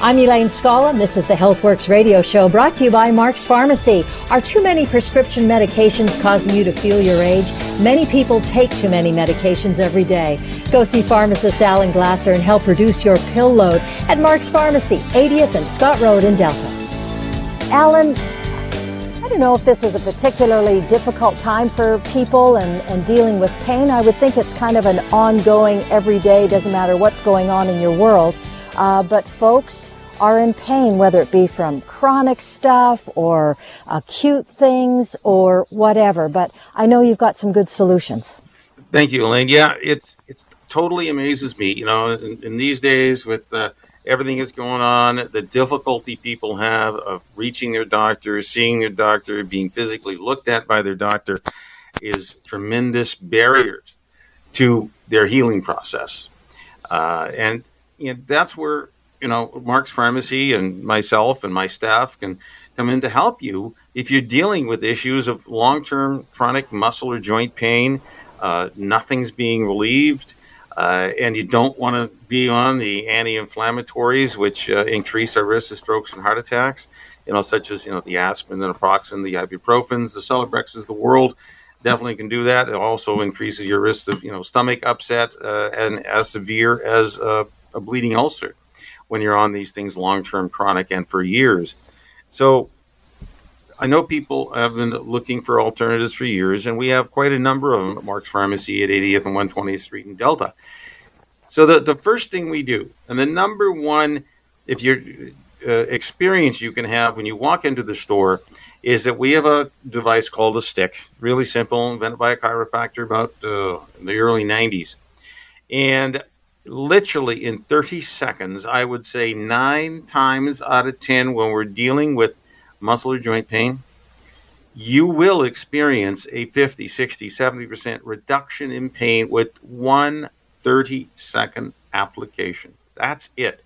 I'm Elaine Scala, and this is the HealthWorks radio show brought to you by Mark's Pharmacy. Are too many prescription medications causing you to feel your age? Many people take too many medications every day. Go see pharmacist Alan Glasser and help reduce your pill load at Mark's Pharmacy, 80th and Scott Road in Delta. Alan, I don't know if this is a particularly difficult time for people and, and dealing with pain. I would think it's kind of an ongoing, everyday, doesn't matter what's going on in your world. Uh, but folks, are in pain, whether it be from chronic stuff or acute things or whatever. But I know you've got some good solutions. Thank you, Elaine. Yeah, it's it's totally amazes me. You know, in, in these days with uh, everything that's going on, the difficulty people have of reaching their doctor, seeing their doctor, being physically looked at by their doctor, is tremendous barriers to their healing process. Uh, and you know, that's where you know, Mark's Pharmacy and myself and my staff can come in to help you if you're dealing with issues of long term chronic muscle or joint pain, uh, nothing's being relieved, uh, and you don't want to be on the anti inflammatories, which uh, increase our risk of strokes and heart attacks, you know, such as, you know, the aspirin, the naproxen, the ibuprofens, the Celebrexes of the world. Definitely can do that. It also increases your risk of, you know, stomach upset uh, and as severe as uh, a bleeding ulcer when you're on these things long term, chronic, and for years. So I know people have been looking for alternatives for years, and we have quite a number of them at Mark's Pharmacy at 80th and 120th Street in Delta. So the, the first thing we do, and the number one, if you're uh, experience you can have when you walk into the store is that we have a device called a stick, really simple, invented by a chiropractor about uh, the early 90s. And literally in 30 seconds, I would say nine times out of 10, when we're dealing with muscle or joint pain, you will experience a 50, 60, 70% reduction in pain with one 30 second application. That's it.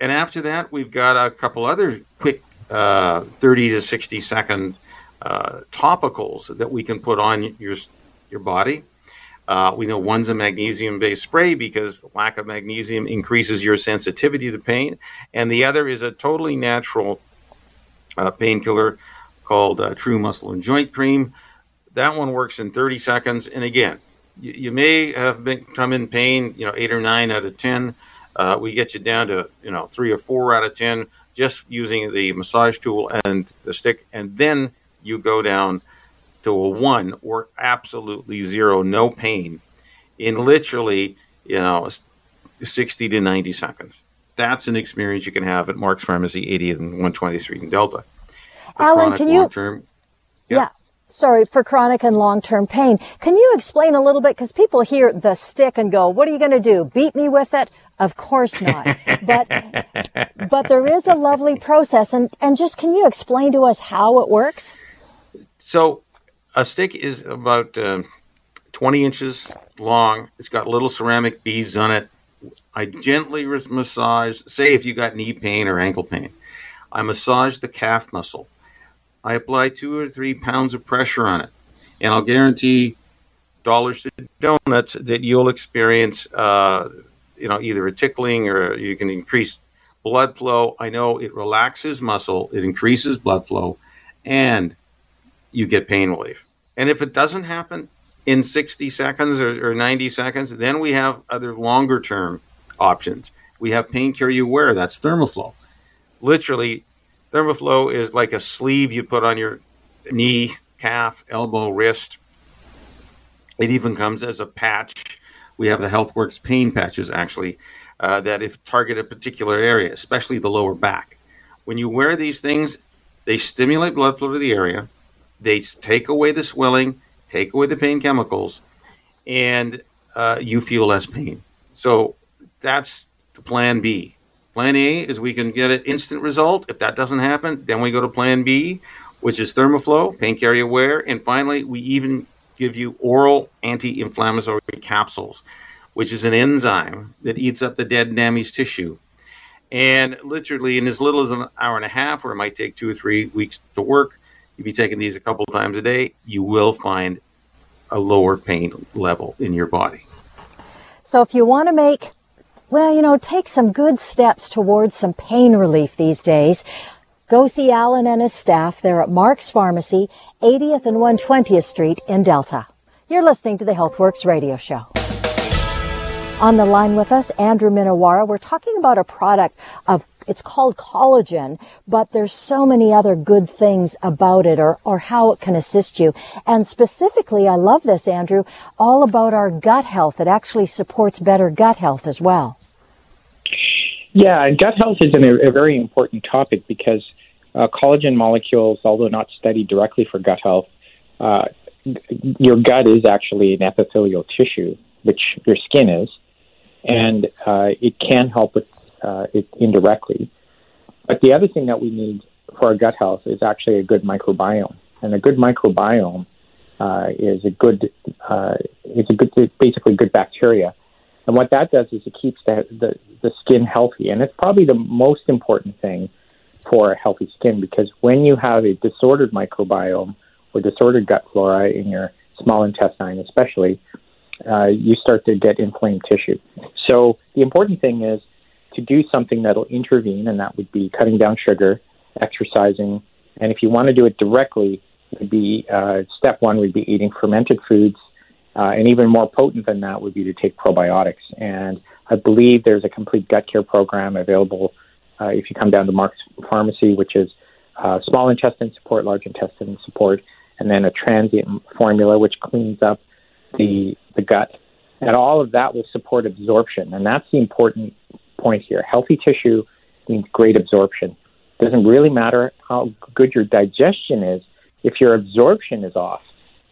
And after that, we've got a couple other quick uh, 30 to 60 second uh, topicals that we can put on your, your body uh, we know one's a magnesium based spray because lack of magnesium increases your sensitivity to pain. And the other is a totally natural uh, painkiller called uh, True Muscle and Joint Cream. That one works in 30 seconds. And again, you, you may have been come in pain, you know, eight or nine out of 10. Uh, we get you down to, you know, three or four out of 10 just using the massage tool and the stick. And then you go down to a one or absolutely zero, no pain in literally, you know, 60 to 90 seconds. That's an experience you can have at Mark's Pharmacy, 80th and 120th Street in Delta. For Alan, can you? Yeah. yeah. Sorry, for chronic and long term pain. Can you explain a little bit? Because people hear the stick and go, What are you going to do? Beat me with it? Of course not. but, but there is a lovely process. And, and just can you explain to us how it works? So, a stick is about uh, 20 inches long. It's got little ceramic beads on it. I gently massage, say if you got knee pain or ankle pain, I massage the calf muscle. I apply two or three pounds of pressure on it, and I'll guarantee dollars to donuts that you'll experience, uh, you know, either a tickling or you can increase blood flow. I know it relaxes muscle, it increases blood flow, and you get pain relief. And if it doesn't happen in 60 seconds or, or 90 seconds, then we have other longer term options. We have pain care you wear, that's Thermoflow. Literally, Thermoflow is like a sleeve you put on your knee, calf, elbow, wrist. It even comes as a patch. We have the HealthWorks pain patches actually uh, that if target a particular area, especially the lower back. When you wear these things, they stimulate blood flow to the area. They take away the swelling, take away the pain chemicals, and uh, you feel less pain. So that's the plan B. Plan A is we can get an instant result. If that doesn't happen, then we go to plan B, which is Thermoflow, pain carrier wear. And finally, we even give you oral anti inflammatory capsules. which is an enzyme that eats up the dead and damaged tissue. And literally, in as little as an hour and a half, or it might take two or three weeks to work, you'd be taking these a couple times a day, you will find a lower pain level in your body. So, if you want to make well, you know, take some good steps towards some pain relief these days. Go see Alan and his staff. They're at Mark's Pharmacy, 80th and 120th Street in Delta. You're listening to the HealthWorks radio show. On the line with us, Andrew Minowara. We're talking about a product of, it's called collagen, but there's so many other good things about it or, or how it can assist you. And specifically, I love this, Andrew, all about our gut health. It actually supports better gut health as well. Yeah, and gut health is an, a very important topic because uh, collagen molecules, although not studied directly for gut health, uh, your gut is actually an epithelial tissue, which your skin is and uh, it can help with uh, it indirectly. But the other thing that we need for our gut health is actually a good microbiome, and a good microbiome uh, is a good uh, a good basically good bacteria. And what that does is it keeps the, the, the skin healthy, and it's probably the most important thing for a healthy skin because when you have a disordered microbiome or disordered gut flora in your small intestine, especially, uh, you start to get inflamed tissue. So the important thing is to do something that'll intervene, and that would be cutting down sugar, exercising, and if you want to do it directly, would be uh, step one would be eating fermented foods, uh, and even more potent than that would be to take probiotics. And I believe there's a complete gut care program available uh, if you come down to Mark's Pharmacy, which is uh, small intestine support, large intestine support, and then a transient formula which cleans up the the gut, and all of that will support absorption. And that's the important point here. Healthy tissue means great absorption. It doesn't really matter how good your digestion is. If your absorption is off,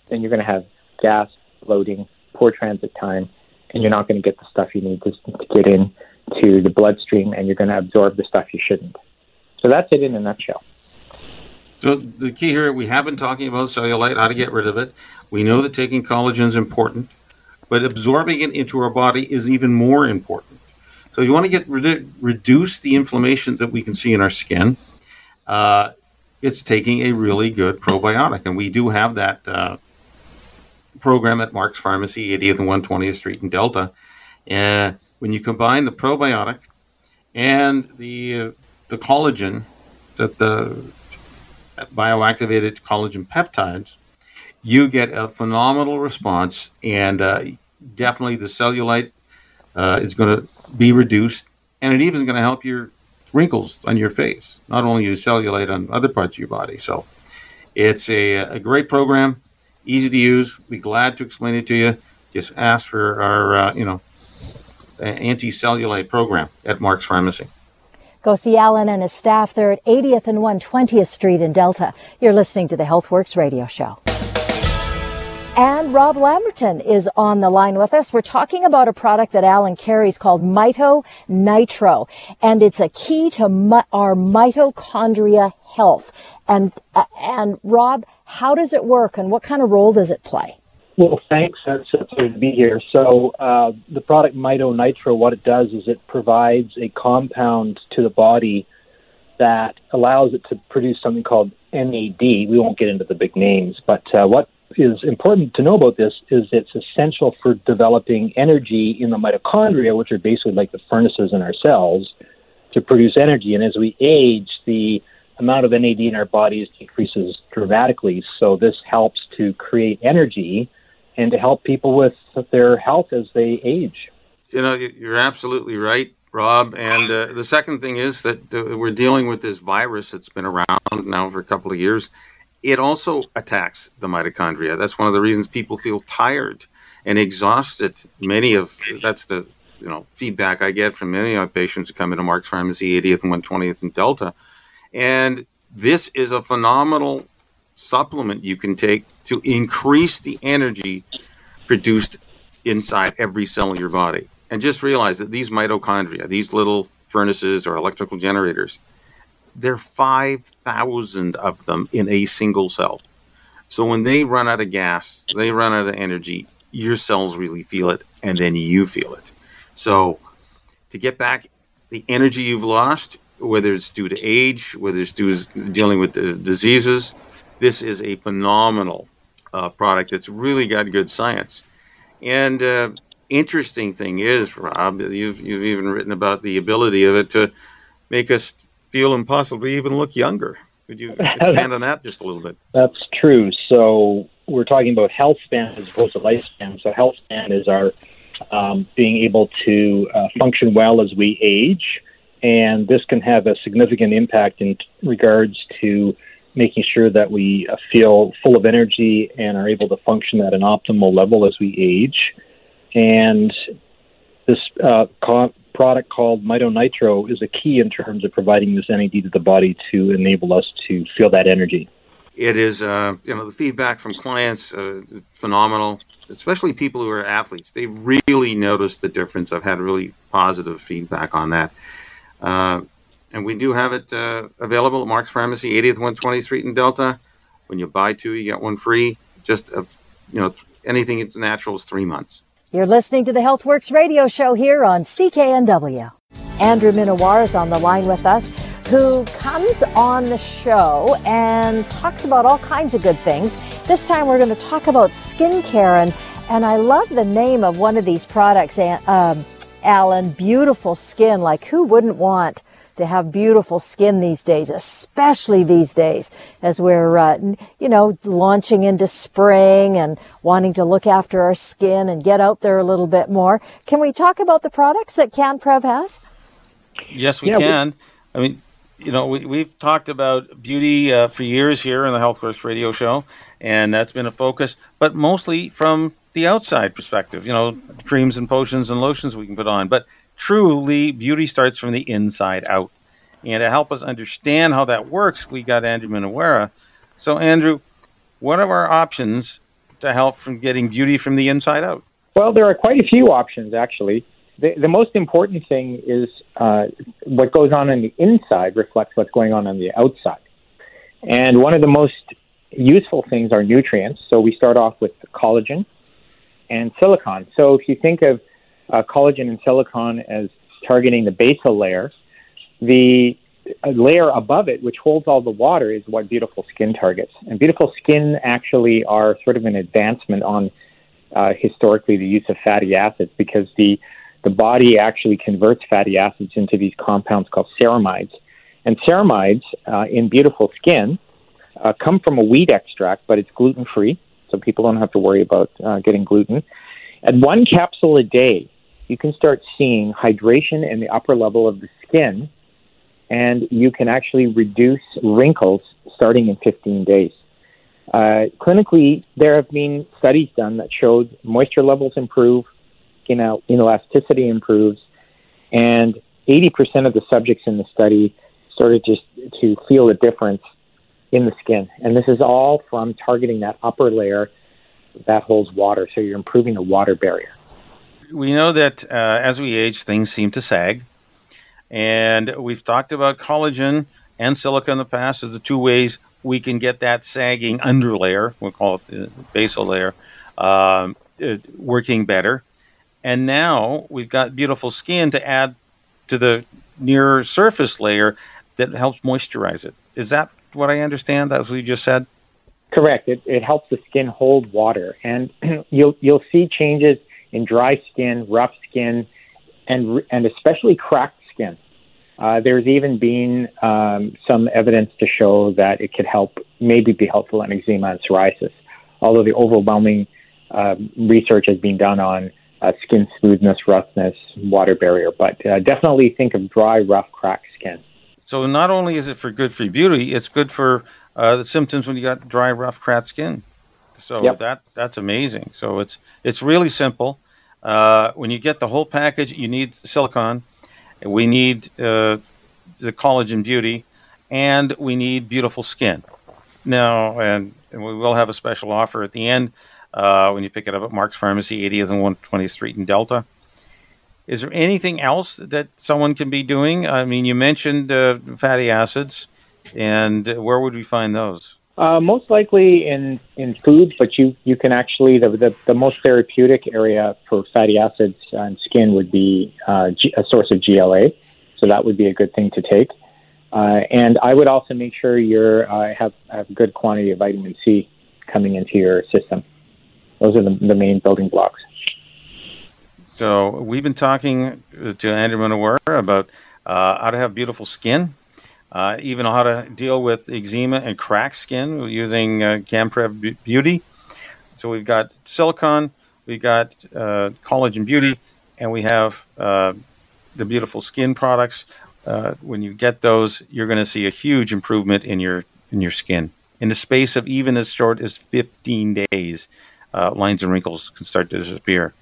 then you're going to have gas, bloating, poor transit time, and you're not going to get the stuff you need to, to get in to the bloodstream, and you're going to absorb the stuff you shouldn't. So that's it in a nutshell. So the key here, we have been talking about cellulite, how to get rid of it. We know that taking collagen is important but absorbing it into our body is even more important. So you want to get reduce the inflammation that we can see in our skin. Uh, it's taking a really good probiotic, and we do have that uh, program at Mark's Pharmacy, 80th and 120th Street in Delta. And when you combine the probiotic and the uh, the collagen, that the bioactivated collagen peptides, you get a phenomenal response, and uh, definitely the cellulite uh, is going to be reduced, and it even is going to help your wrinkles on your face, not only your cellulite on other parts of your body. So it's a, a great program, easy to use. Be glad to explain it to you. Just ask for our, uh, you know, anti-cellulite program at Mark's Pharmacy. Go see Alan and his staff. They're at 80th and 120th Street in Delta. You're listening to the HealthWorks radio show. And Rob Lamberton is on the line with us. We're talking about a product that Alan carries called Mito Nitro, and it's a key to mi- our mitochondria health. And uh, and Rob, how does it work, and what kind of role does it play? Well, thanks. That's a pleasure to be here. So, uh, the product Mito Nitro, what it does is it provides a compound to the body that allows it to produce something called NAD. We won't get into the big names, but uh, what is important to know about this is it's essential for developing energy in the mitochondria, which are basically like the furnaces in our cells, to produce energy. And as we age, the amount of NAD in our bodies decreases dramatically. So this helps to create energy and to help people with their health as they age. You know, you're absolutely right, Rob. And uh, the second thing is that uh, we're dealing with this virus that's been around now for a couple of years it also attacks the mitochondria. That's one of the reasons people feel tired and exhausted. Many of that's the you know feedback I get from many of my patients who come into Mark's Pharmacy, 80th and 120th and Delta, and this is a phenomenal supplement you can take to increase the energy produced inside every cell in your body. And just realize that these mitochondria, these little furnaces or electrical generators, there are 5,000 of them in a single cell. So when they run out of gas, they run out of energy, your cells really feel it, and then you feel it. So, to get back the energy you've lost, whether it's due to age, whether it's due to dealing with the diseases, this is a phenomenal uh, product that's really got good science. And uh, interesting thing is, Rob, you've you've even written about the ability of it to make us feel and possibly even look younger. Could you expand on that just a little bit? That's true. So we're talking about health span as opposed to lifespan. So health span is our um, being able to uh, function well as we age, and this can have a significant impact in regards to making sure that we uh, feel full of energy and are able to function at an optimal level as we age. And this uh, product called MitoNitro is a key in terms of providing this NAD to the body to enable us to feel that energy. It is, uh, you know, the feedback from clients uh, phenomenal, especially people who are athletes. They've really noticed the difference. I've had really positive feedback on that. Uh, and we do have it uh, available at Mark's Pharmacy, 80th 120th Street in Delta. When you buy two, you get one free. Just, of, you know, anything it's natural is three months. You're listening to the HealthWorks radio show here on CKNW. Andrew Minowar is on the line with us, who comes on the show and talks about all kinds of good things. This time we're going to talk about skincare, and, and I love the name of one of these products, um, Alan, Beautiful Skin. Like, who wouldn't want to have beautiful skin these days, especially these days as we're, uh, you know, launching into spring and wanting to look after our skin and get out there a little bit more. Can we talk about the products that CanPrev has? Yes, we yeah, can. We- I mean, you know, we, we've talked about beauty uh, for years here in the HealthWorks radio show, and that's been a focus, but mostly from the outside perspective, you know, creams and potions and lotions we can put on. But truly beauty starts from the inside out. And to help us understand how that works, we got Andrew Minowara. So, Andrew, what are our options to help from getting beauty from the inside out? Well, there are quite a few options, actually. The, the most important thing is uh, what goes on on the inside reflects what's going on on the outside. And one of the most useful things are nutrients. So we start off with collagen and silicon. So if you think of uh, collagen and silicon as targeting the basal layer. The uh, layer above it, which holds all the water, is what beautiful skin targets. And beautiful skin actually are sort of an advancement on uh, historically the use of fatty acids because the the body actually converts fatty acids into these compounds called ceramides. And ceramides uh, in beautiful skin uh, come from a wheat extract, but it's gluten free, so people don't have to worry about uh, getting gluten. And one capsule a day you can start seeing hydration in the upper level of the skin, and you can actually reduce wrinkles starting in 15 days. Uh, clinically, there have been studies done that showed moisture levels improve, skin elasticity improves, and 80% of the subjects in the study started just to feel a difference in the skin. And this is all from targeting that upper layer that holds water. So you're improving the water barrier we know that uh, as we age, things seem to sag. And we've talked about collagen and silica in the past as the two ways we can get that sagging underlayer, we'll call it the basal layer, um, uh, working better. And now we've got beautiful skin to add to the near surface layer that helps moisturize it. Is that what I understand? That's what you just said? Correct. It, it helps the skin hold water, and you'll you'll see changes in dry skin, rough skin, and and especially cracked skin. Uh, there's even been um, some evidence to show that it could help, maybe be helpful in eczema and psoriasis. Although the overwhelming uh, research has been done on uh, skin smoothness, roughness, water barrier, but uh, definitely think of dry, rough, cracked skin. So not only is it for good for beauty, it's good for uh, the symptoms when you got dry, rough, cracked skin. So yep. that that's amazing. So it's it's really simple. Uh, when you get the whole package, you need silicon. We need uh, the collagen beauty, and we need beautiful skin. Now, and, and, we will have a special offer at the end uh, when you pick it up at Mark's Pharmacy, 80th and 120th Street in Delta. Is there anything else that someone can be doing? I mean, you mentioned uh, fatty acids, and where would we find those? Uh, most likely in, in foods, but you, you can actually, the, the, the most therapeutic area for fatty acids and skin would be uh, G, a source of GLA. So that would be a good thing to take. Uh, and I would also make sure you uh, have, have a good quantity of vitamin C coming into your system. Those are the, the main building blocks. So we've been talking to Andrew Monowar about uh, how to have beautiful skin, uh, even how to deal with eczema and cracked skin using uh, CanPrev Beauty. So we've got silicone, we've got uh, collagen beauty, and we have uh, the beautiful skin products. Uh, when you get those, you're going to see a huge improvement in your in your skin. In the space of even as short as 15 days, uh, lines and wrinkles can start to disappear.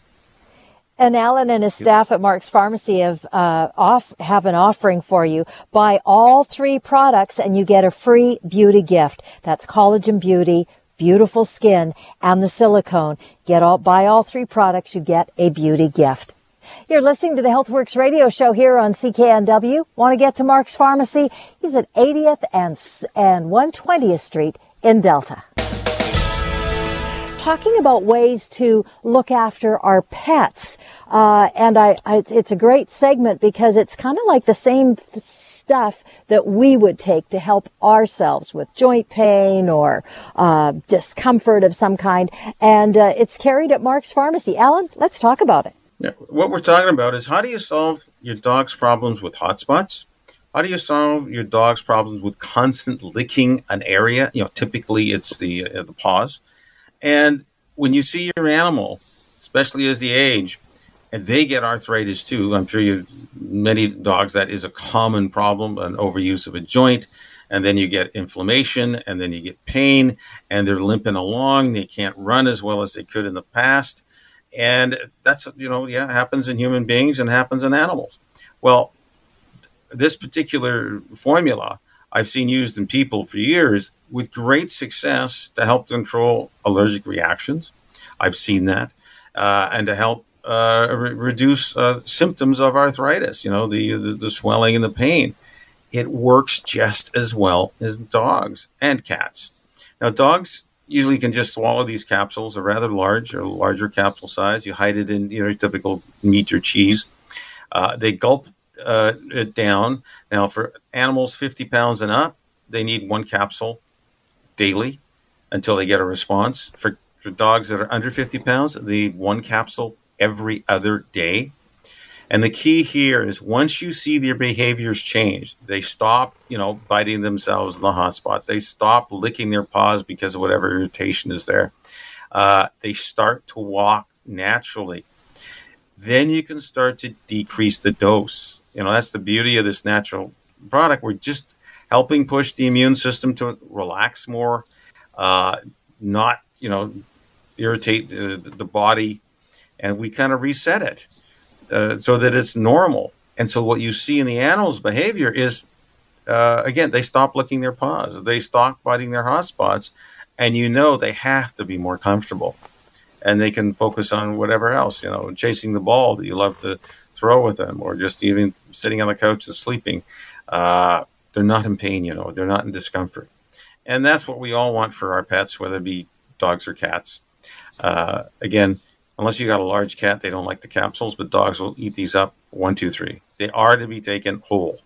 And Alan and his staff at Mark's Pharmacy have uh, off have an offering for you. Buy all three products and you get a free beauty gift. That's collagen beauty, beautiful skin, and the silicone. Get all buy all three products, you get a beauty gift. You're listening to the HealthWorks radio show here on CKNW. Want to get to Mark's Pharmacy? He's at 80th and, and 120th Street in Delta talking about ways to look after our pets. Uh, and I, I, it's a great segment because it's kind of like the same stuff that we would take to help ourselves with joint pain or uh, discomfort of some kind. And uh, it's carried at Mark's Pharmacy. Alan, let's talk about it. Yeah, what we're talking about is how do you solve your dog's problems with hot spots? How do you solve your dog's problems with constant licking an area? You know, typically it's the uh, the paws. And when you see your animal, especially as they age, and they get arthritis too, I'm sure you many dogs that is a common problem, an overuse of a joint, and then you get inflammation, and then you get pain, and they're limping along. They can't run as well as they could in the past, and that's you know yeah happens in human beings and happens in animals. Well, this particular formula I've seen used in people for years with great success to help control allergic reactions. I've seen that, uh, and to help uh, re- reduce uh, symptoms of arthritis. You know, the, the, the swelling and the pain. It works just as well as dogs and cats. Now, dogs usually can just swallow these capsules. They're rather large or larger capsule size. You hide it in you know typical meat or cheese. Uh, they gulp uh, it down. Now, for animals 50 pounds and up, they need one capsule daily until they get a response. For, for dogs that are under 50 pounds, the one capsule every other day. And the key here is once you see their behaviors change, they stop, you know, biting themselves in the hot spot. They stop licking their paws because of whatever irritation is there. Uh, they start to walk naturally. Then you can start to decrease the dose. You know, that's the beauty of this natural product. We're just helping push the immune system to relax more, uh, not, you know, irritate the, the body. And we kind of reset it uh, so that it's normal. And so what you see in the animal's behavior is, uh, again, they stop licking their paws, they stop biting their hot spots, and you know they have to be more comfortable. And they can focus on whatever else, you know, chasing the ball that you love to throw with them, or just even sitting on the couch and sleeping. Uh, they're not in pain, you know, they're not in discomfort. And that's what we all want for our pets, whether it be dogs or cats. Uh, again, unless you got a large cat, they don't like the capsules, but dogs will eat these up one, two, three. They are to be taken whole.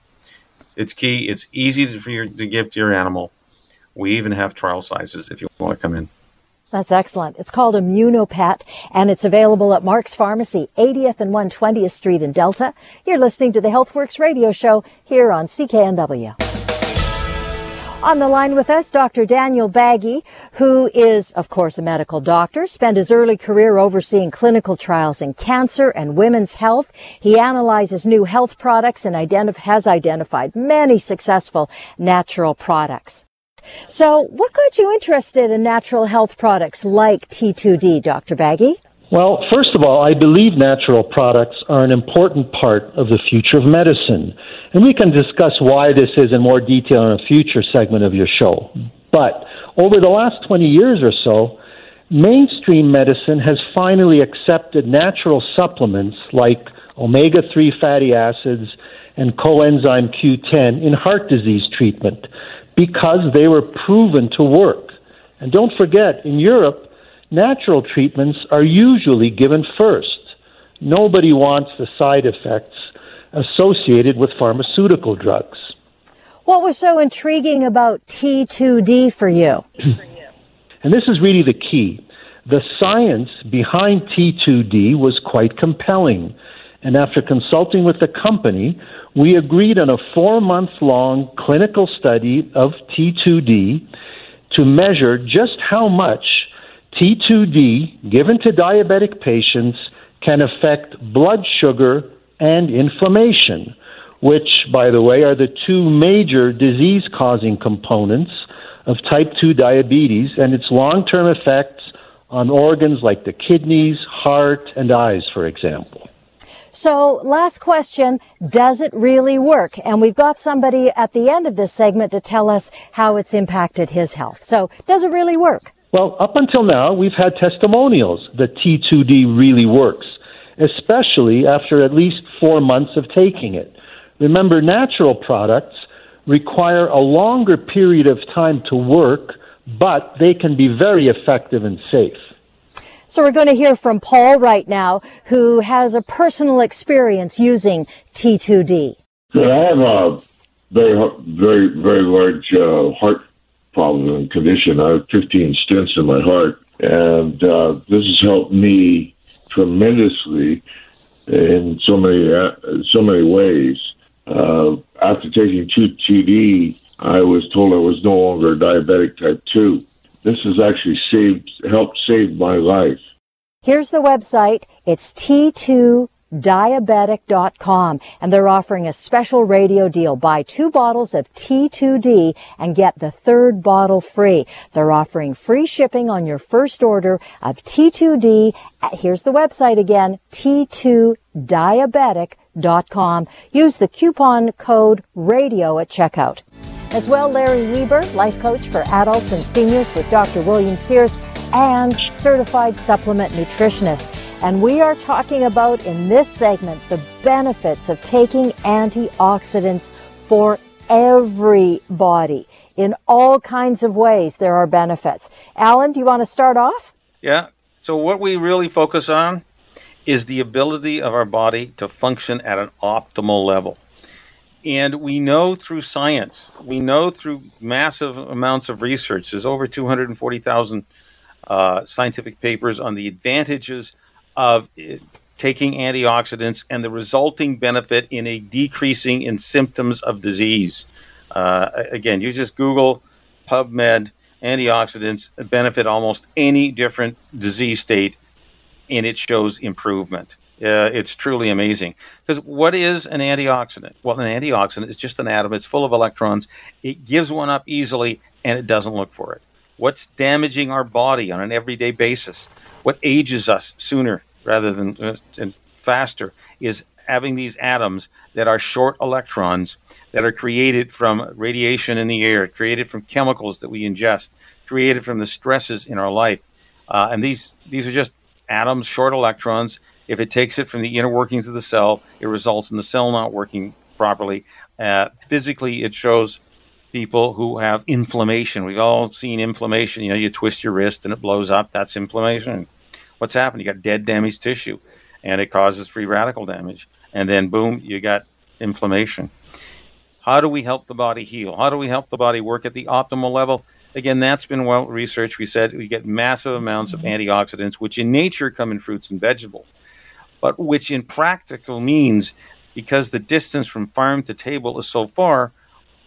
It's key. It's easy to, for you to give to your animal. We even have trial sizes if you want to come in. That's excellent. It's called Immunopet and it's available at Mark's Pharmacy, 80th and 120th Street in Delta. You're listening to the HealthWorks radio show here on CKNW. On the line with us, Dr. Daniel Baggy, who is, of course, a medical doctor, spent his early career overseeing clinical trials in cancer and women's health. He analyzes new health products and identif- has identified many successful natural products. So, what got you interested in natural health products like T2D, Dr. Baggy? Well, first of all, I believe natural products are an important part of the future of medicine. And we can discuss why this is in more detail in a future segment of your show. But over the last 20 years or so, mainstream medicine has finally accepted natural supplements like omega 3 fatty acids and coenzyme Q10 in heart disease treatment because they were proven to work. And don't forget, in Europe, natural treatments are usually given first. Nobody wants the side effects associated with pharmaceutical drugs. What was so intriguing about T2D for you? and this is really the key. The science behind T2D was quite compelling. And after consulting with the company, we agreed on a four month long clinical study of T2D to measure just how much T2D given to diabetic patients can affect blood sugar and inflammation, which, by the way, are the two major disease causing components of type 2 diabetes and its long term effects on organs like the kidneys, heart, and eyes, for example. So, last question Does it really work? And we've got somebody at the end of this segment to tell us how it's impacted his health. So, does it really work? Well, up until now, we've had testimonials that T2D really works, especially after at least four months of taking it. Remember, natural products require a longer period of time to work, but they can be very effective and safe. So we're going to hear from Paul right now, who has a personal experience using T2D. I have a very, very, very large uh, heart problem and condition. I have 15 stents in my heart, and uh, this has helped me tremendously in so many uh, so many ways. Uh, after taking 2TD, I was told I was no longer diabetic type 2. This has actually saved, helped save my life. Here's the website. It's T2diabetic.com and they're offering a special radio deal. Buy two bottles of T2D and get the third bottle free. They're offering free shipping on your first order of T2D. Here's the website again, T2diabetic.com. Use the coupon code radio at checkout. As well, Larry Weber, life coach for adults and seniors with Dr. William Sears, and certified supplement nutritionist. And we are talking about in this segment the benefits of taking antioxidants for everybody. In all kinds of ways, there are benefits. Alan, do you want to start off? Yeah. So, what we really focus on is the ability of our body to function at an optimal level. And we know through science, we know through massive amounts of research, there's over 240,000 uh, scientific papers on the advantages of it, uh, taking antioxidants and the resulting benefit in a decreasing in symptoms of disease. Uh, again, you just Google PubMed antioxidants benefit almost any different disease state, and it shows improvement. Uh, it's truly amazing. Because what is an antioxidant? Well, an antioxidant is just an atom. It's full of electrons. It gives one up easily, and it doesn't look for it. What's damaging our body on an everyday basis? What ages us sooner rather than uh, faster is having these atoms that are short electrons that are created from radiation in the air, created from chemicals that we ingest, created from the stresses in our life. Uh, and these these are just atoms, short electrons if it takes it from the inner workings of the cell, it results in the cell not working properly. Uh, physically, it shows people who have inflammation. We've all seen inflammation. You know, you twist your wrist and it blows up. That's inflammation. What's happened? You got dead, damaged tissue, and it causes free radical damage. And then, boom, you got inflammation. How do we help the body heal? How do we help the body work at the optimal level? Again, that's been well researched. We said we get massive amounts of antioxidants, which in nature come in fruits and vegetables but which in practical means because the distance from farm to table is so far,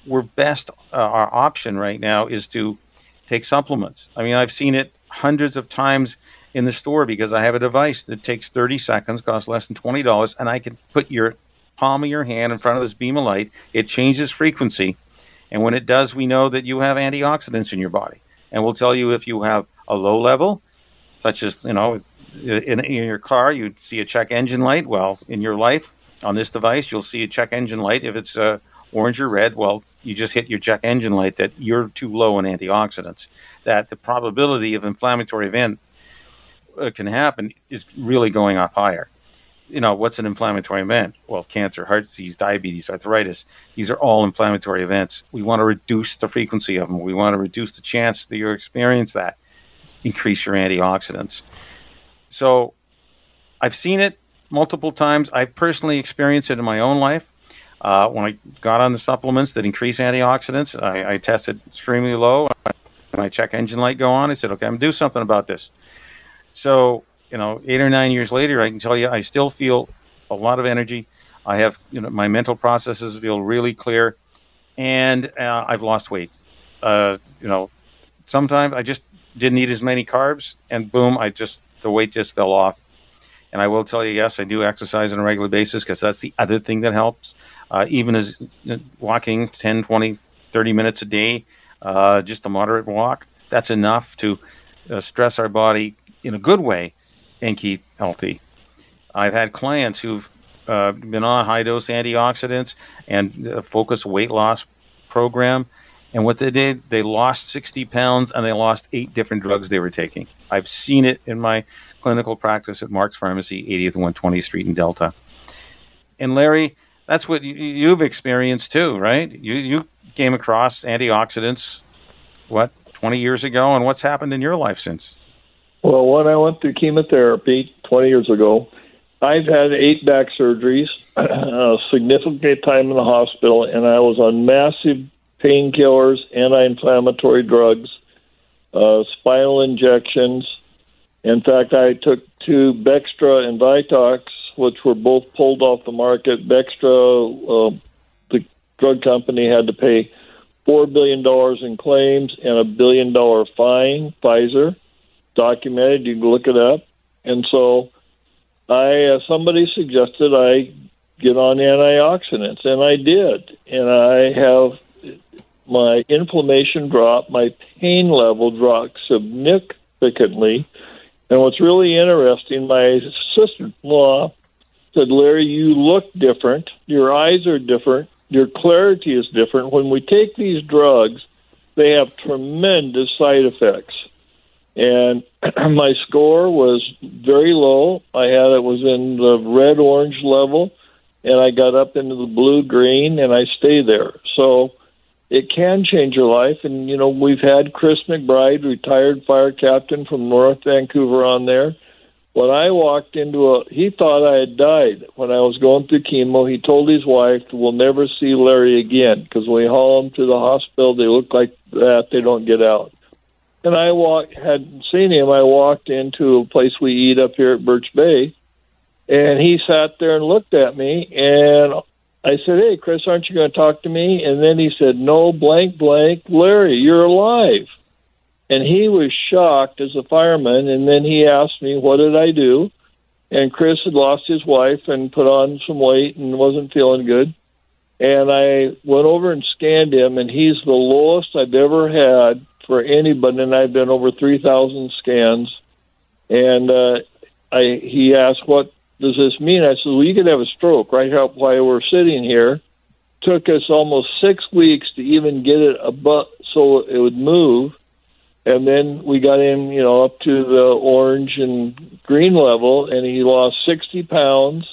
we're best uh, our option right now is to take supplements. I mean, I've seen it hundreds of times in the store because I have a device that takes 30 seconds, costs less than $20, and I can put your palm of your hand in front of this beam of light. It changes frequency, and when it does, we know that you have antioxidants in your body, and we'll tell you if you have a low level, such as you know in, in your car, you see a check engine light. Well, in your life, on this device, you'll see a check engine light. If it's uh, orange or red, well, you just hit your check engine light that you're too low in antioxidants. That the probability of inflammatory event uh, can happen is really going up higher. you know, what's an inflammatory event? Well, cancer, heart disease, diabetes, arthritis. These are all inflammatory events. We want to reduce the frequency of them. We want to reduce the chance that you experience that. Increase your antioxidants. So, I've seen it multiple times. I've personally experienced it in my own life. Uh, when I got on the supplements that increase antioxidants, I, I tested extremely low. My check engine light go on. I said, okay, I'm going to do something about this. So you know, eight or nine years later, I can tell you I still feel a lot of energy. I have, you know, my mental processes feel really clear, and uh, I've lost weight. Uh, you know, sometimes I just didn't eat as many carbs, and boom, I just the weight just fell off. And I will tell you, yes, I do exercise on a regular basis because that's the other thing that helps. Uh, even as walking 10, 20, 30 minutes a day, uh, just a moderate walk, that's enough to uh, stress our body in a good way and keep healthy. I've had clients who've uh, been on high dose antioxidants and a focused weight loss program. And what they did, they lost 60 pounds and they lost eight different drugs they were taking. I've seen it in my clinical practice at Mark's Pharmacy, 80th and 120th Street in Delta. And Larry, that's what you've experienced too, right? You, you came across antioxidants, what, 20 years ago, and what's happened in your life since? Well, when I went through chemotherapy 20 years ago, I've had eight back surgeries, a significant time in the hospital, and I was on massive painkillers, anti inflammatory drugs, uh, spinal injections. In fact, I took two Bextra and Vioxx, which were both pulled off the market. Bextra, uh, the drug company had to pay $4 billion in claims and a billion dollar fine, Pfizer documented. You can look it up. And so, I uh, somebody suggested I get on antioxidants, and I did, and I have my inflammation dropped, my pain level dropped significantly. And what's really interesting, my sister-in-law said, "Larry, you look different. Your eyes are different. Your clarity is different. When we take these drugs, they have tremendous side effects." and my score was very low. I had it was in the red orange level, and I got up into the blue green, and I stay there. So it can change your life. And you know, we've had Chris McBride, retired fire captain from North Vancouver, on there. When I walked into a, he thought I had died when I was going through chemo. He told his wife, "We'll never see Larry again because when we haul him to the hospital, they look like that. They don't get out." and I walked hadn't seen him. I walked into a place we eat up here at Birch Bay, and he sat there and looked at me, and I said, "Hey, Chris, aren't you going to talk to me?" And then he said, "No, blank, blank, Larry, you're alive." And he was shocked as a fireman, and then he asked me, "What did I do?" And Chris had lost his wife and put on some weight and wasn't feeling good. And I went over and scanned him, and he's the lowest I've ever had for anybody, and I've done over three thousand scans. And uh, I he asked, "What does this mean?" I said, "Well, you could have a stroke right up while we're sitting here." Took us almost six weeks to even get it above so it would move, and then we got him, you know, up to the orange and green level, and he lost sixty pounds.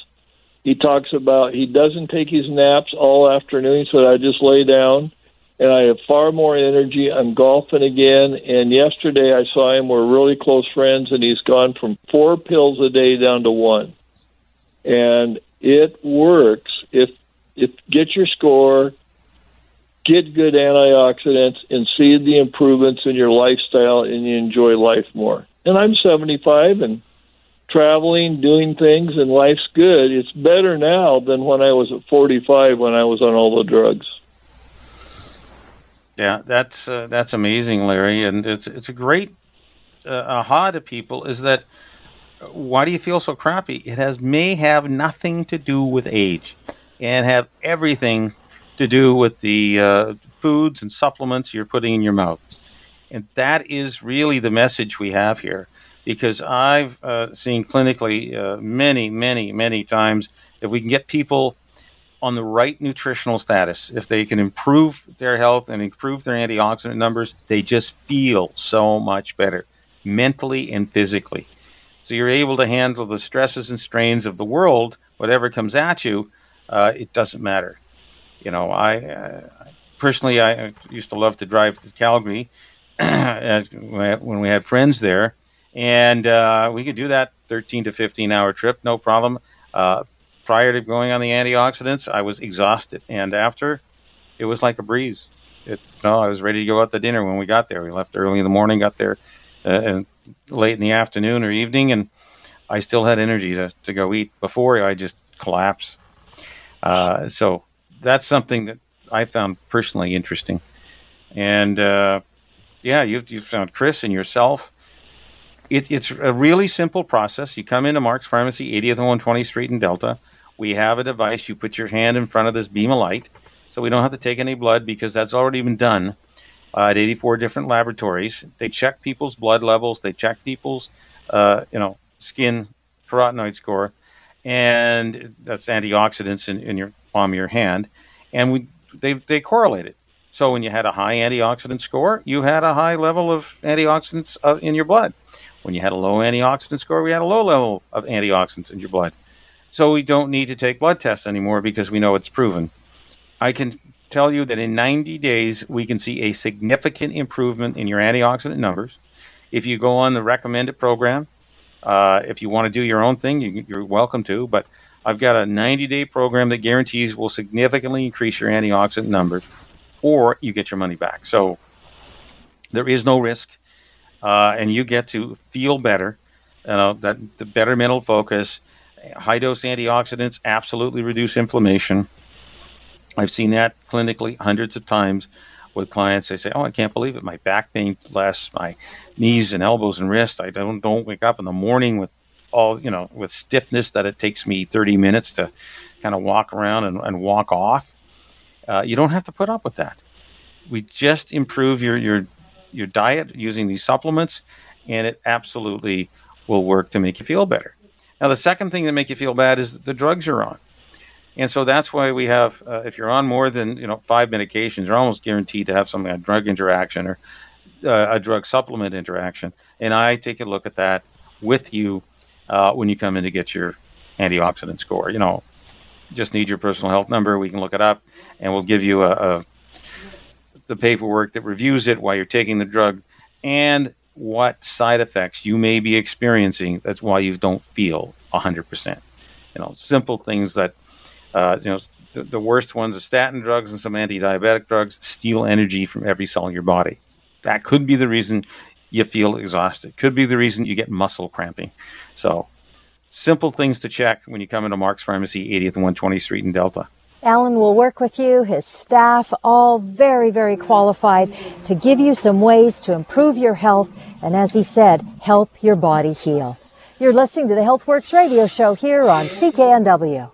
He talks about he doesn't take his naps all afternoon, so I just lay down and I have far more energy. I'm golfing again, and yesterday I saw him. We're really close friends, and he's gone from four pills a day down to one, and it works. If if get your score, get good antioxidants, and see the improvements in your lifestyle, and you enjoy life more. And I'm 75 and traveling, doing things, and life's good. It's better now than when I was at 45 when I was on all the drugs. Yeah, that's uh, that's amazing, Larry, and it's it's a great uh, aha to people is that why do you feel so crappy? It has may have nothing to do with age, and have everything to do with the uh, foods and supplements you're putting in your mouth, and that is really the message we have here. Because I've uh, seen clinically uh, many, many, many times if we can get people on the right nutritional status, if they can improve their health and improve their antioxidant numbers, they just feel so much better mentally and physically. So you're able to handle the stresses and strains of the world, whatever comes at you. Uh, it doesn't matter. You know, I uh, personally I used to love to drive to Calgary when we had friends there, and uh, we could do that 13 to 15 hour trip, no problem. Uh, prior to going on the antioxidants, I was exhausted, and after, it was like a breeze. It, you know, I was ready to go out to dinner when we got there. We left early in the morning, got there uh, and late in the afternoon or evening, and I still had energy to, to go eat. Before I just collapse. Uh, so that's something that I found personally interesting. And uh, yeah, you've, you've found Chris and yourself. It, it's a really simple process. You come into Mark's Pharmacy, 80th and 120th Street in Delta. We have a device. You put your hand in front of this beam of light, so we don't have to take any blood because that's already been done uh, at 84 different laboratories. They check people's blood levels. They check people's, uh, you know, skin carotenoid score, and that's antioxidants in, in your palm of your hand. And we they they correlate it. So when you had a high antioxidant score, you had a high level of antioxidants uh, in your blood. When you had a low antioxidant score, we had a low level of antioxidants in your blood. So we don't need to take blood tests anymore because we know it's proven. I can tell you that in 90 days, we can see a significant improvement in your antioxidant numbers. If you go on the recommended program, uh, if you want to do your own thing, you, you're welcome to. But I've got a 90 day program that guarantees will significantly increase your antioxidant numbers, or you get your money back. So there is no risk, uh, and you get to feel better. You know that the better mental focus, high dose antioxidants absolutely reduce inflammation. I've seen that clinically hundreds of times with clients. They say, "Oh, I can't believe it. My back pain less, my knees and elbows and wrists. I don't don't wake up in the morning with all you know with stiffness that it takes me 30 minutes to kind of walk around and, and walk off. Uh, you don't have to put up with that. We just improve your your your diet using these supplements, and it absolutely will work to make you feel better. Now, the second thing that make you feel bad is the drugs you're on. And so that's why we have, uh, if you're on more than you know five medications, you're almost guaranteed to have something a drug interaction or uh, a drug supplement interaction. And I take a look at that with you uh, when you come in to get your antioxidant score. You know, just need your personal health number. We can look it up, and we'll give you a, a the paperwork that reviews it while you're taking the drug and what side effects you may be experiencing. That's why you don't feel 100%. You know, simple things that uh, you know, the, the, worst ones are statin drugs and some anti-diabetic drugs steal energy from every cell in your body. That could be the reason you feel exhausted. Could be the reason you get muscle cramping. So, simple things to check when you come into Mark's Pharmacy, 80th and 120th Street in Delta. Alan will work with you, his staff, all very, very qualified to give you some ways to improve your health and, as he said, help your body heal. You're listening to the HealthWorks radio show here on CKNW.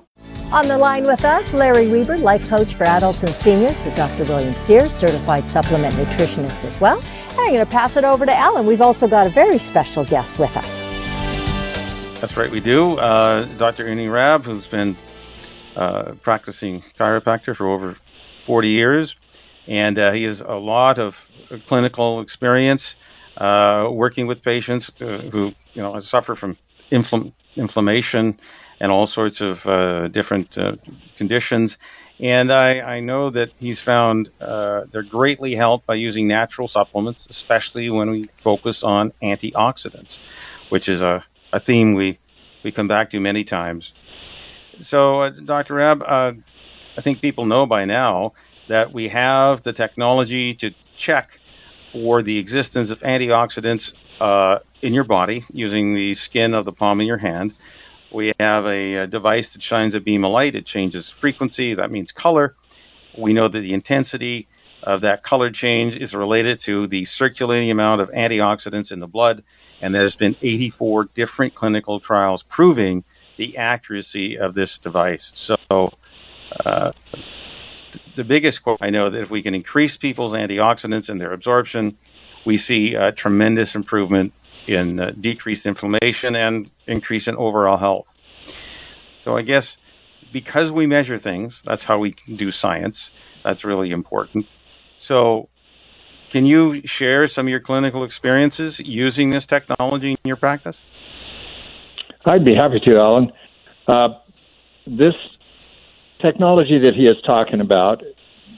On the line with us, Larry Weber, life coach for adults and seniors with Dr. William Sears, certified supplement nutritionist as well. And I'm going to pass it over to Alan. We've also got a very special guest with us. That's right, we do. Uh, Dr. Ernie Rab, who's been uh, practicing chiropractor for over 40 years, and uh, he has a lot of clinical experience uh, working with patients uh, who you know suffer from infl- inflammation and all sorts of uh, different uh, conditions. And I, I, know that he's found uh, they're greatly helped by using natural supplements, especially when we focus on antioxidants, which is a, a theme we, we come back to many times. So, uh, Dr. Rabb, uh, I think people know by now that we have the technology to check for the existence of antioxidants uh, in your body using the skin of the palm of your hand. We have a, a, device that shines a beam of light. It changes frequency. That means color. We know that the intensity of that color change is related to the circulating amount of antioxidants in the blood. And there's been 84 different clinical trials proving the accuracy of this device. So, uh, the biggest quote I know that if we can increase people's antioxidants and their absorption, we see a tremendous improvement in uh, decreased inflammation and increase in overall health. So I guess because we measure things, that's how we do science. That's really important. So can you share some of your clinical experiences using this technology in your practice? I'd be happy to, Alan. Uh, this technology that he is talking about,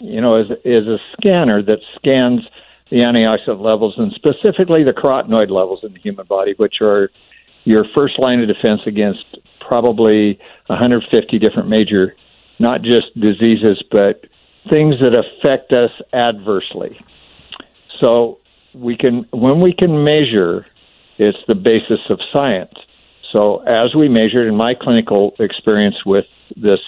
you know, is is a scanner that scans the antioxidant levels and specifically the carotenoid levels in the human body, which are your first line of defense against probably 150 different major, not just diseases, but things that affect us adversely. So we can, when we can measure, it's the basis of science. So as we measured in my clinical experience with this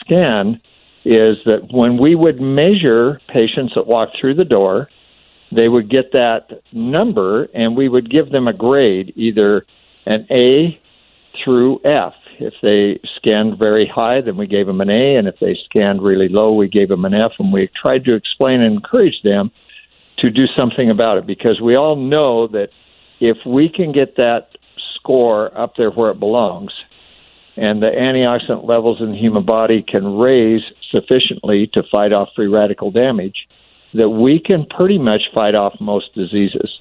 scan, is that when we would measure patients that walked through the door, they would get that number and we would give them a grade, either an A through F. If they scanned very high, then we gave them an A, and if they scanned really low, we gave them an F, and we tried to explain and encourage them to do something about it because we all know that if we can get that score up there where it belongs, and the antioxidant levels in the human body can raise sufficiently to fight off free radical damage, that we can pretty much fight off most diseases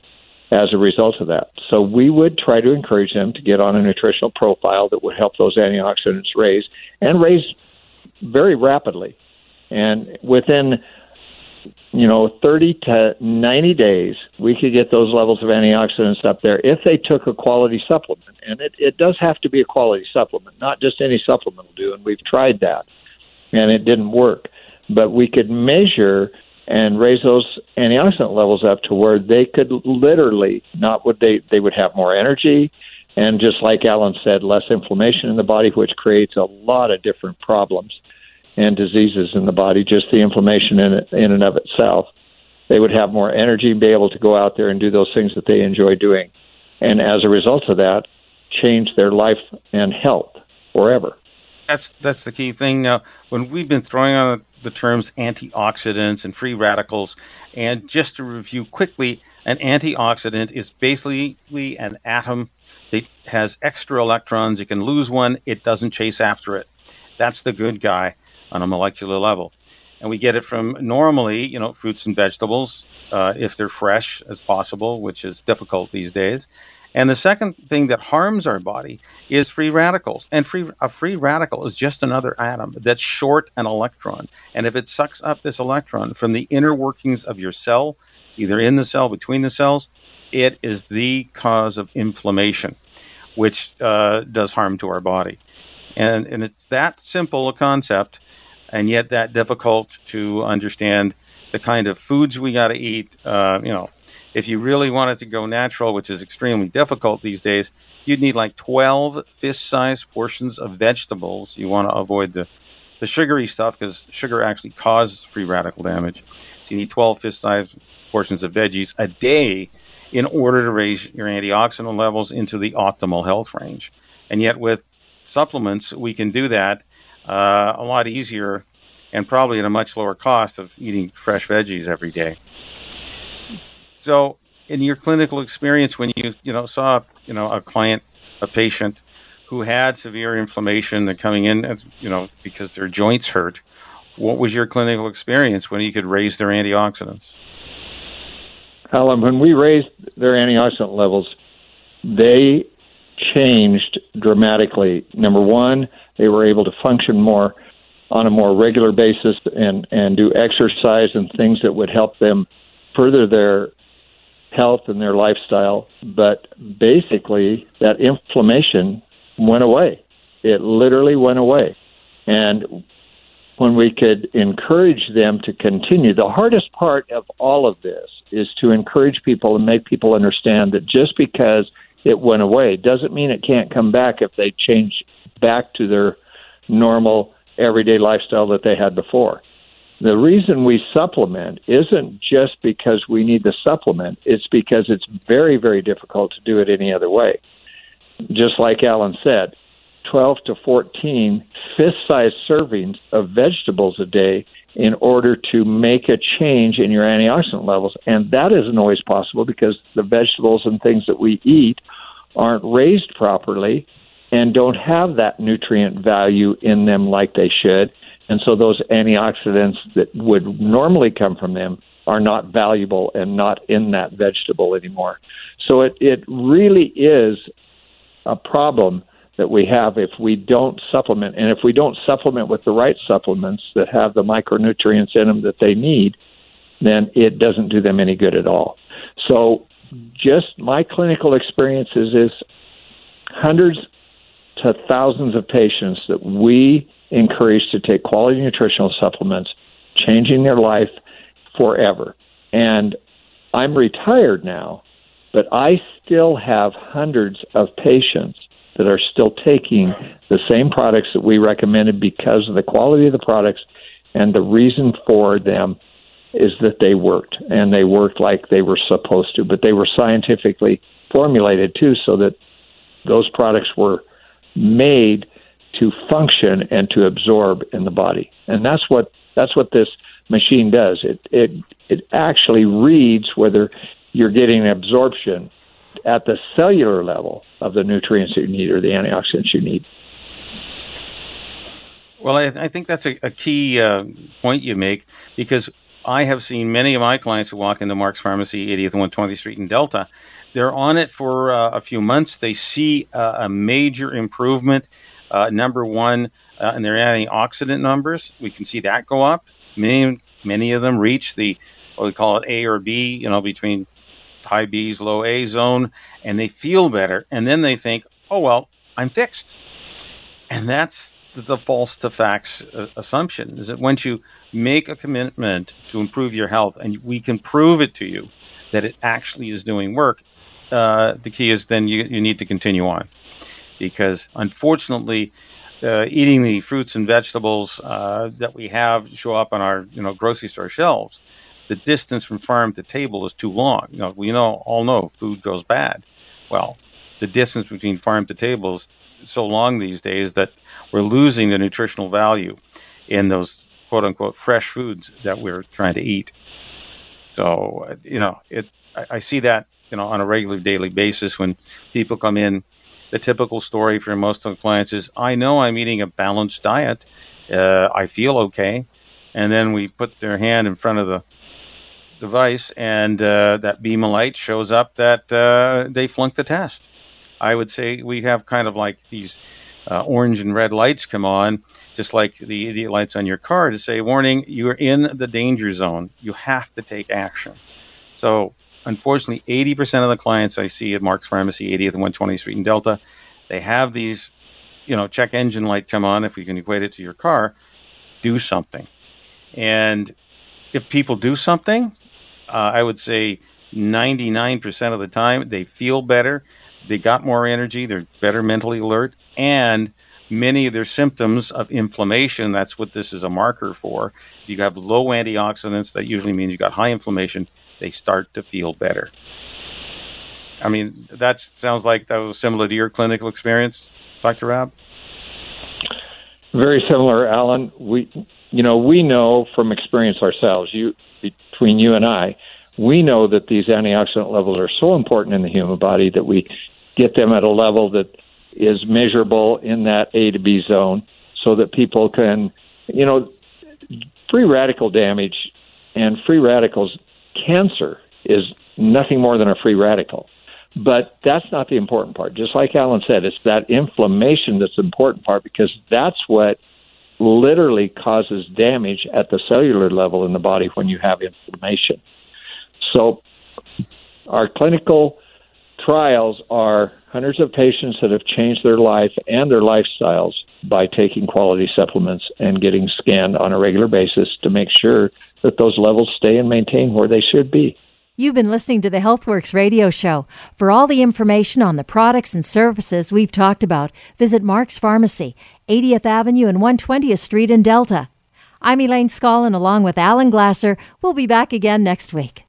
as a result of that. So we would try to encourage them to get on a nutritional profile that would help those antioxidants raise and raise very rapidly. And within you know 30 to 90 days we could get those levels of antioxidants up there if they took a quality supplement and it, it does have to be a quality supplement not just any supplement will do and we've tried that and it didn't work but we could measure and raise those antioxidant levels up to where they could literally not would they they would have more energy and just like Alan said, less inflammation in the body, which creates a lot of different problems and diseases in the body. Just the inflammation in it, in and of itself, they would have more energy, and be able to go out there and do those things that they enjoy doing, and as a result of that, change their life and health forever. That's that's the key thing. Now, when we've been throwing on the terms antioxidants and free radicals. And just to review quickly, an antioxidant is basically an atom that has extra electrons. It can lose one, it doesn't chase after it. That's the good guy on a molecular level. And we get it from normally, you know, fruits and vegetables, uh, if they're fresh as possible, which is difficult these days. And the second thing that harms our body is free radicals. And free, a free radical is just another atom that's short an electron. And if it sucks up this electron from the inner workings of your cell, either in the cell, between the cells, it is the cause of inflammation, which uh, does harm to our body. And, and it's that simple a concept, and yet that difficult to understand the kind of foods we got to eat. Uh, you know, if you really wanted to go natural, which is extremely difficult these days, you'd need like 12 fist sized portions of vegetables. You want to avoid the, the sugary stuff because sugar actually causes free radical damage. So you need 12 fist sized portions of veggies a day in order to raise your antioxidant levels into the optimal health range. And yet, with supplements, we can do that uh, a lot easier and probably at a much lower cost of eating fresh veggies every day. So, in your clinical experience, when you you know saw you know a client, a patient who had severe inflammation and coming in, you know, because their joints hurt, what was your clinical experience when you could raise their antioxidants? Alan, when we raised their antioxidant levels, they changed dramatically. Number one, they were able to function more on a more regular basis and, and do exercise and things that would help them further their health and their lifestyle. But basically, that inflammation went away. It literally went away. And when we could encourage them to continue, the hardest part of all of this is to encourage people and make people understand that just because it went away doesn't mean it can't come back if they change back to their normal everyday lifestyle that they had before. The reason we supplement isn't just because we need the supplement, it's because it's very, very difficult to do it any other way. Just like Alan said, 12 to 14 fist sized servings of vegetables a day in order to make a change in your antioxidant levels. And that isn't always possible because the vegetables and things that we eat aren't raised properly and don't have that nutrient value in them like they should. And so those antioxidants that would normally come from them are not valuable and not in that vegetable anymore. So it, it really is a problem that we have if we don't supplement. And if we don't supplement with the right supplements that have the micronutrients in them that they need, then it doesn't do them any good at all. So, just my clinical experiences is hundreds to thousands of patients that we encourage to take quality nutritional supplements, changing their life forever. And I'm retired now, but I still have hundreds of patients that are still taking the same products that we recommended because of the quality of the products and the reason for them is that they worked and they worked like they were supposed to but they were scientifically formulated too so that those products were made to function and to absorb in the body and that's what that's what this machine does it it it actually reads whether you're getting absorption at the cellular level of the nutrients you need or the antioxidants you need. Well, I, I think that's a, a key uh, point you make because I have seen many of my clients who walk into Mark's Pharmacy, 80th and 120th Street in Delta. They're on it for uh, a few months. They see uh, a major improvement. Uh, number one, uh, in their antioxidant numbers, we can see that go up. Many, many of them reach the what we call it A or B, you know, between high B's, low A zone, and they feel better. And then they think, oh, well, I'm fixed. And that's the, the false to facts uh, assumption is that once you make a commitment to improve your health and we can prove it to you that it actually is doing work, uh, the key is then you, you need to continue on. Because unfortunately, uh, eating the fruits and vegetables uh, that we have show up on our you know grocery store shelves the distance from farm to table is too long. You know, we know all know food goes bad. Well, the distance between farm to table is so long these days that we're losing the nutritional value in those quote unquote fresh foods that we're trying to eat. So, you know, it I, I see that, you know, on a regular daily basis when people come in. The typical story for most of the clients is I know I'm eating a balanced diet. Uh, I feel okay. And then we put their hand in front of the device and uh, that beam of light shows up that uh, they flunked the test. I would say we have kind of like these uh, orange and red lights come on, just like the idiot lights on your car to say, warning, you're in the danger zone. You have to take action. So, unfortunately, 80% of the clients I see at Mark's Pharmacy, 80th and 120th Street in Delta, they have these, you know, check engine light come on, if we can equate it to your car, do something. And if people do something, uh, I would say 99% of the time they feel better, they got more energy, they're better mentally alert, and many of their symptoms of inflammation, that's what this is a marker for. If you have low antioxidants, that usually means you got high inflammation, they start to feel better. I mean, that sounds like that was similar to your clinical experience, Dr. Rob? Very similar, Alan. We, you know, we know from experience ourselves. You between you and I, we know that these antioxidant levels are so important in the human body that we get them at a level that is measurable in that A to B zone so that people can, you know, free radical damage and free radicals, cancer is nothing more than a free radical. But that's not the important part. Just like Alan said, it's that inflammation that's the important part because that's what literally causes damage at the cellular level in the body when you have inflammation. So, our clinical trials are hundreds of patients that have changed their life and their lifestyles by taking quality supplements and getting scanned on a regular basis to make sure that those levels stay and maintain where they should be. You've been listening to the HealthWorks radio show. For all the information on the products and services we've talked about, visit Mark's Pharmacy, 80th Avenue and 120th Street in Delta. I'm Elaine Scollin along with Alan Glasser. We'll be back again next week.